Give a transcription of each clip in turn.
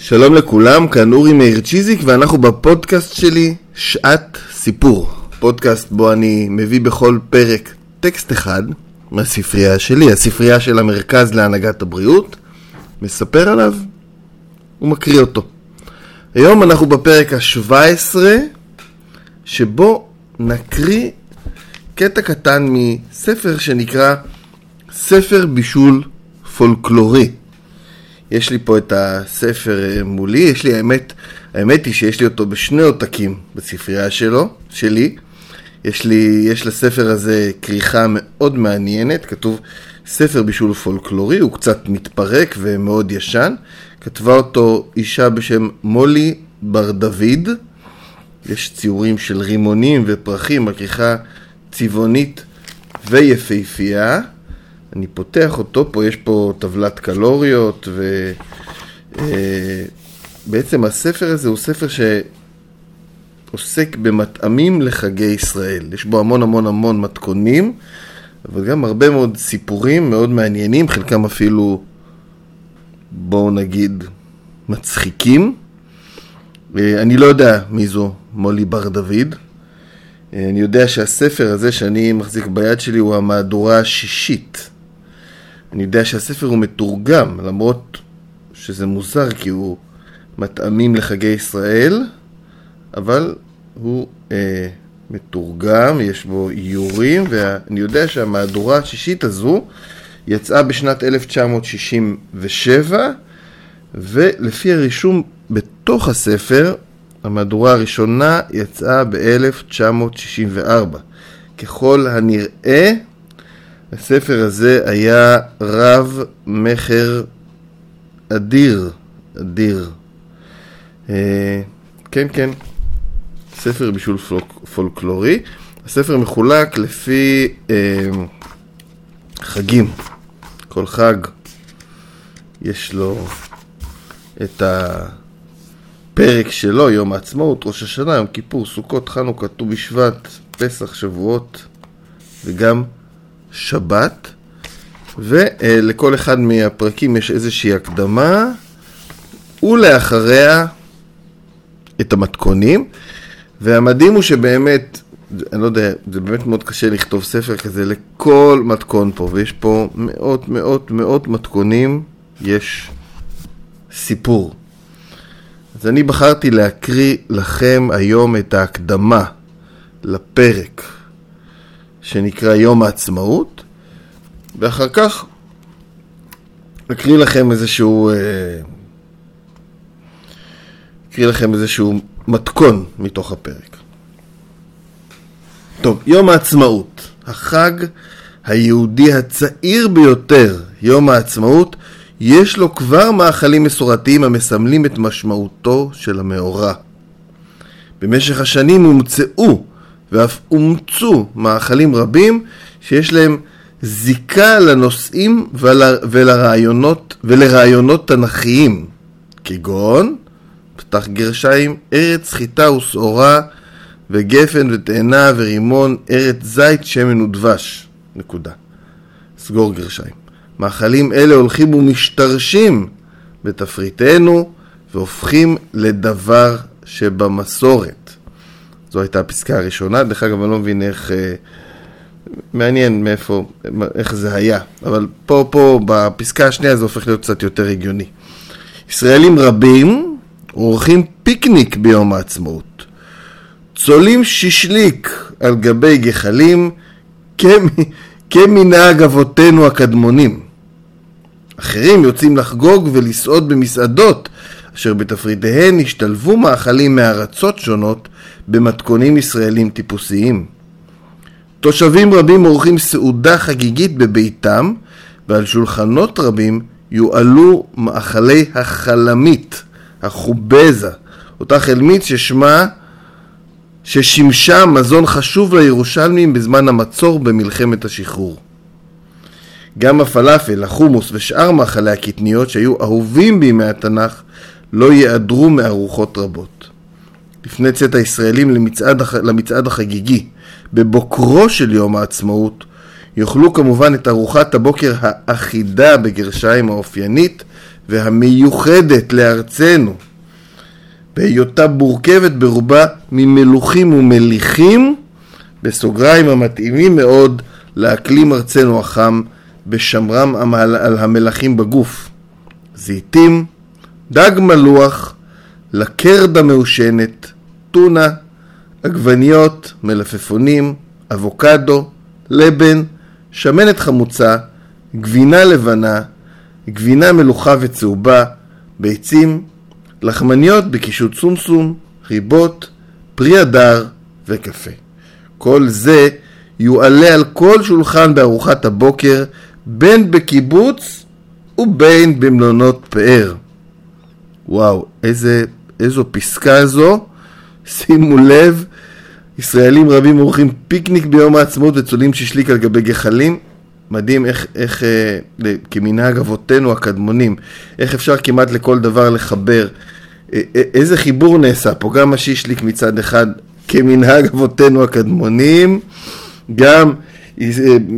שלום לכולם, כאן אורי מאיר צ'יזיק ואנחנו בפודקאסט שלי שעת סיפור. פודקאסט בו אני מביא בכל פרק טקסט אחד מהספרייה שלי, הספרייה של המרכז להנהגת הבריאות, מספר עליו ומקריא אותו. היום אנחנו בפרק ה-17 שבו נקריא קטע קטן מספר שנקרא ספר בישול פולקלורי. יש לי פה את הספר אה, מולי, יש לי האמת, האמת היא שיש לי אותו בשני עותקים בספרייה שלו, שלי. יש לי, יש לספר הזה כריכה מאוד מעניינת, כתוב ספר בישול פולקלורי, הוא קצת מתפרק ומאוד ישן. כתבה אותו אישה בשם מולי בר דוד. יש ציורים של רימונים ופרחים, הכריכה צבעונית ויפהפייה. אני פותח אותו, פה יש פה טבלת קלוריות, ובעצם אה, הספר הזה הוא ספר שעוסק במטעמים לחגי ישראל. יש בו המון המון המון מתכונים, אבל גם הרבה מאוד סיפורים מאוד מעניינים, חלקם אפילו, בואו נגיד, מצחיקים. אה, אני לא יודע מי זו מולי בר דוד. אה, אני יודע שהספר הזה שאני מחזיק ביד שלי הוא המהדורה השישית אני יודע שהספר הוא מתורגם, למרות שזה מוזר כי הוא מטעמים לחגי ישראל, אבל הוא אה, מתורגם, יש בו איורים, ואני יודע שהמהדורה השישית הזו יצאה בשנת 1967, ולפי הרישום בתוך הספר, המהדורה הראשונה יצאה ב-1964. ככל הנראה, הספר הזה היה רב מכר אדיר, אדיר. אה, כן, כן, ספר בישול פולק, פולקלורי. הספר מחולק לפי אה, חגים. כל חג יש לו את הפרק שלו, יום העצמאות, ראש השנה, יום כיפור, סוכות, חנוכה, ט"ו בשבט, פסח, שבועות וגם שבת, ולכל אחד מהפרקים יש איזושהי הקדמה, ולאחריה את המתכונים, והמדהים הוא שבאמת, אני לא יודע, זה באמת מאוד קשה לכתוב ספר כזה לכל מתכון פה, ויש פה מאות מאות מאות מתכונים, יש סיפור. אז אני בחרתי להקריא לכם היום את ההקדמה לפרק שנקרא יום העצמאות, ואחר כך אקריא לכם איזשהו... אה, אקריא לכם איזשהו מתכון מתוך הפרק. טוב, יום העצמאות, החג היהודי הצעיר ביותר, יום העצמאות, יש לו כבר מאכלים מסורתיים המסמלים את משמעותו של המאורע. במשך השנים הומצאו ואף אומצו מאכלים רבים שיש להם זיקה לנושאים ול, ולרעיונות, ולרעיונות תנכיים, כגון, פתח גרשיים, ארץ חיטה ושעורה וגפן ותאנה ורימון, ארץ זית, שמן ודבש. נקודה. סגור גרשיים. מאכלים אלה הולכים ומשתרשים בתפריטנו והופכים לדבר שבמסורת. זו הייתה הפסקה הראשונה, דרך אגב אני לא מבין איך, אה, מעניין מאיפה, איך זה היה, אבל פה, פה בפסקה השנייה זה הופך להיות קצת יותר הגיוני. ישראלים רבים עורכים פיקניק ביום העצמאות. צולים שישליק על גבי גחלים כמנהג אבותינו הקדמונים. אחרים יוצאים לחגוג ולסעוד במסעדות, אשר בתפריטיהן השתלבו מאכלים מארצות שונות במתכונים ישראלים טיפוסיים. תושבים רבים עורכים סעודה חגיגית בביתם, ועל שולחנות רבים יועלו מאכלי החלמית, החובזה, אותה חלמית ששמה, ששימשה מזון חשוב לירושלמים בזמן המצור במלחמת השחרור. גם הפלאפל, החומוס ושאר מאכלי הקטניות שהיו אהובים בימי התנ"ך לא ייעדרו מארוחות רבות. לפני צאת הישראלים למצעד, למצעד החגיגי, בבוקרו של יום העצמאות, יאכלו כמובן את ארוחת הבוקר האחידה בגרשיים האופיינית, והמיוחדת לארצנו, בהיותה מורכבת ברובה ממלוכים ומליכים, בסוגריים המתאימים מאוד לאקלים ארצנו החם, בשמרם על המלכים בגוף. זיתים, דג מלוח, לקרדה מעושנת, טונה, עגבניות, מלפפונים, אבוקדו, לבן, שמנת חמוצה, גבינה לבנה, גבינה מלוכה וצהובה, ביצים, לחמניות בקישוט סומסום, ריבות, פרי הדר וקפה. כל זה יועלה על כל שולחן בארוחת הבוקר, בין בקיבוץ ובין במלונות פאר. וואו, איזה, איזו פסקה זו. שימו לב, ישראלים רבים עורכים פיקניק ביום העצמאות וצולים שישליק על גבי גחלים. מדהים איך, איך אה, כמנהג אבותינו הקדמונים, איך אפשר כמעט לכל דבר לחבר. אה, אה, איזה חיבור נעשה פה, גם השישליק מצד אחד כמנהג אבותינו הקדמונים, גם אה,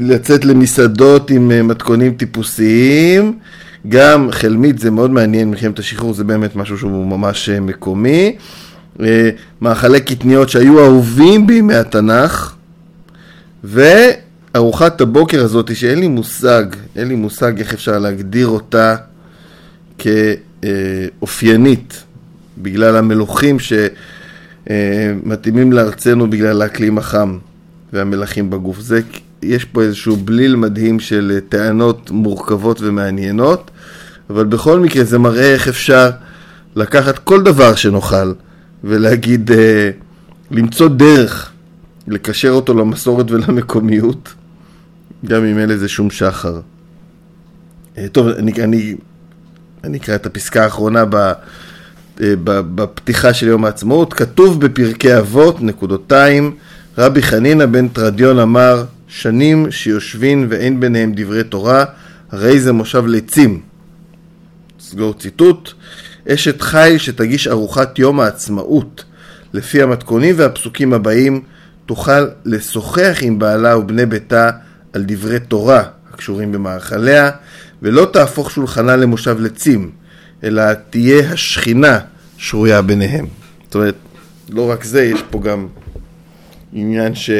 לצאת למסעדות עם מתכונים טיפוסיים, גם חלמית זה מאוד מעניין, מלחמת השחרור זה באמת משהו שהוא ממש אה, מקומי. מאכלי קטניות שהיו אהובים בימי התנ"ך, וארוחת הבוקר הזאת שאין לי מושג, אין לי מושג איך אפשר להגדיר אותה כאופיינית, בגלל המלוכים שמתאימים לארצנו בגלל האקלים החם והמלכים בגוף. זה יש פה איזשהו בליל מדהים של טענות מורכבות ומעניינות, אבל בכל מקרה זה מראה איך אפשר לקחת כל דבר שנאכל ולהגיד, אה, למצוא דרך לקשר אותו למסורת ולמקומיות, גם אם אין לזה שום שחר. אה, טוב, אני, אני, אני אקרא את הפסקה האחרונה ב, אה, בפתיחה של יום העצמאות. כתוב בפרקי אבות, נקודותיים, רבי חנינא בן תרדיון אמר, שנים שיושבין ואין ביניהם דברי תורה, הרי זה מושב לצים. סגור ציטוט. אשת חיל שתגיש ארוחת יום העצמאות לפי המתכונים והפסוקים הבאים, תוכל לשוחח עם בעלה ובני ביתה על דברי תורה הקשורים במאכליה, ולא תהפוך שולחנה למושב לצים, אלא תהיה השכינה שרויה ביניהם. זאת אומרת, לא רק זה, יש פה גם עניין ש...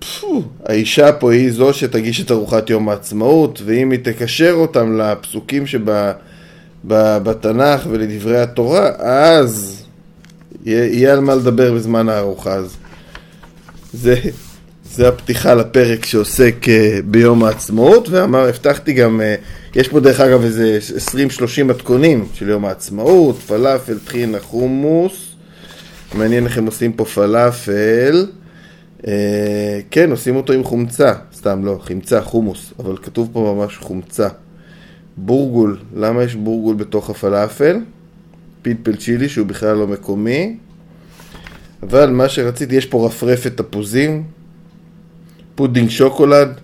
פפו, האישה פה היא זו שתגיש את ארוחת יום העצמאות, ואם היא תקשר אותם לפסוקים שבתנ"ך ולדברי התורה, אז יהיה, על מה לדבר בזמן הארוחה. אז זה, זה הפתיחה לפרק שעוסק uh, ביום העצמאות, ואמר, הבטחתי גם, uh, יש פה דרך אגב איזה 20-30 מתכונים של יום העצמאות, פלאפל, טחינה, חומוס, מעניין איך הם עושים פה פלאפל. אה, כן, עושים אותו עם חומצה, סתם לא, חמצה, חומוס, אבל כתוב פה ממש חומצה. בורגול, למה יש בורגול בתוך הפלאפל? פלפל צ'ילי שהוא בכלל לא מקומי. אבל מה שרציתי, יש פה רפרפת תפוזים, פודינג שוקולד,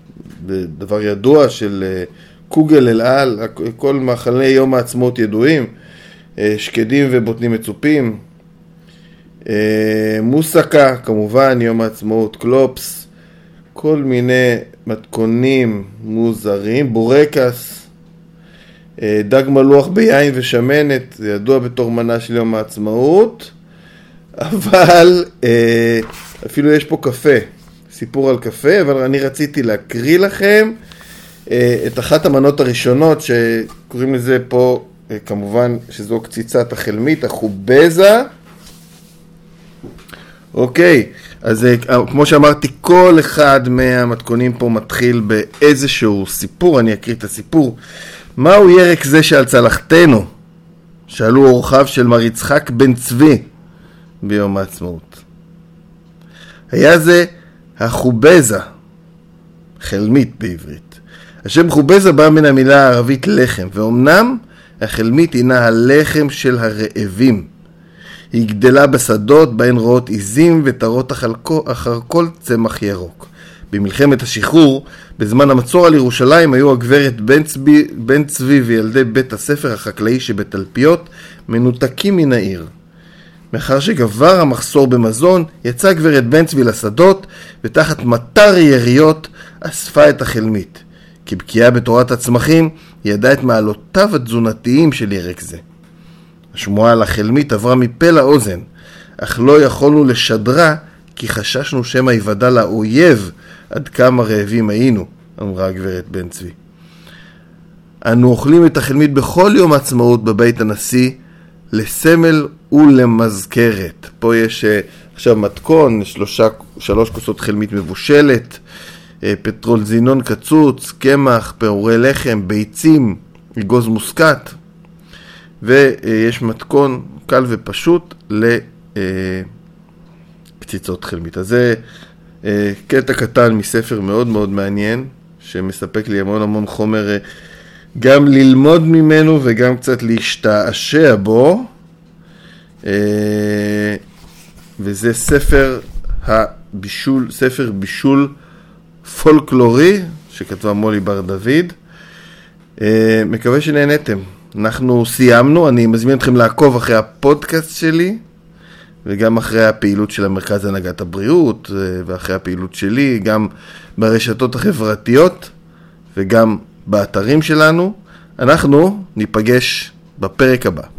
דבר ידוע של אה, קוגל אל על, כל מאכלי יום העצמאות ידועים, אה, שקדים ובוטנים מצופים, מוסקה, כמובן, יום העצמאות, קלופס, כל מיני מתכונים מוזרים, בורקס, אה, דג מלוח ביין ושמנת, זה ידוע בתור מנה של יום העצמאות, אבל אה, אפילו יש פה קפה, סיפור על קפה, אבל אני רציתי להקריא לכם את אחת המנות הראשונות שקוראים לזה פה, כמובן שזו קציצת החלמית, החובזה. אוקיי, אז אה, כמו שאמרתי, כל אחד מהמתכונים פה מתחיל באיזשהו סיפור, אני אקריא את הסיפור. מהו ירק זה שעל צלחתנו? שאלו אורחיו של מר יצחק בן צבי ביום העצמאות. היה זה החובזה, חלמית בעברית. השם חובזה בא מן המילה הערבית לחם, ואומנם החלמית הינה הלחם של הרעבים. היא גדלה בשדות בהן רואות עיזים וטרות אחר כל צמח ירוק. במלחמת השחרור, בזמן המצור על ירושלים, היו הגברת בן צבי, בן צבי וילדי בית הספר החקלאי שבתלפיות מנותקים מן העיר. מאחר שגבר המחסור במזון, יצאה גברת בן צבי לשדות, ותחת מטר יריות אספה את החלמית. כבקיאה בתורת הצמחים, ידע את מעלותיו התזונתיים של ירק זה. השמועה על החלמית עברה מפה לאוזן, אך לא יכולנו לשדרה כי חששנו שמא יוודע לאויב עד כמה רעבים היינו, אמרה הגברת בן צבי. אנו אוכלים את החלמית בכל יום עצמאות בבית הנשיא לסמל ולמזכרת. פה יש uh, עכשיו מתכון, שלושה, שלוש כוסות חלמית מבושלת, uh, פטרולזינון קצוץ, קמח, פעורי לחם, ביצים, אגוז מוסקת, ויש מתכון קל ופשוט לקציצות אה, חלמית. אז זה אה, קטע קטן מספר מאוד מאוד מעניין, שמספק לי המון המון חומר אה, גם ללמוד ממנו וגם קצת להשתעשע בו. וזה ספר הבישול, ספר בישול פולקלורי שכתבה מולי בר דוד. מקווה שנהנתם. אנחנו סיימנו, אני מזמין אתכם לעקוב אחרי הפודקאסט שלי וגם אחרי הפעילות של המרכז להנהגת הבריאות אה, ואחרי הפעילות שלי, גם ברשתות החברתיות וגם באתרים שלנו. אנחנו ניפגש בפרק הבא.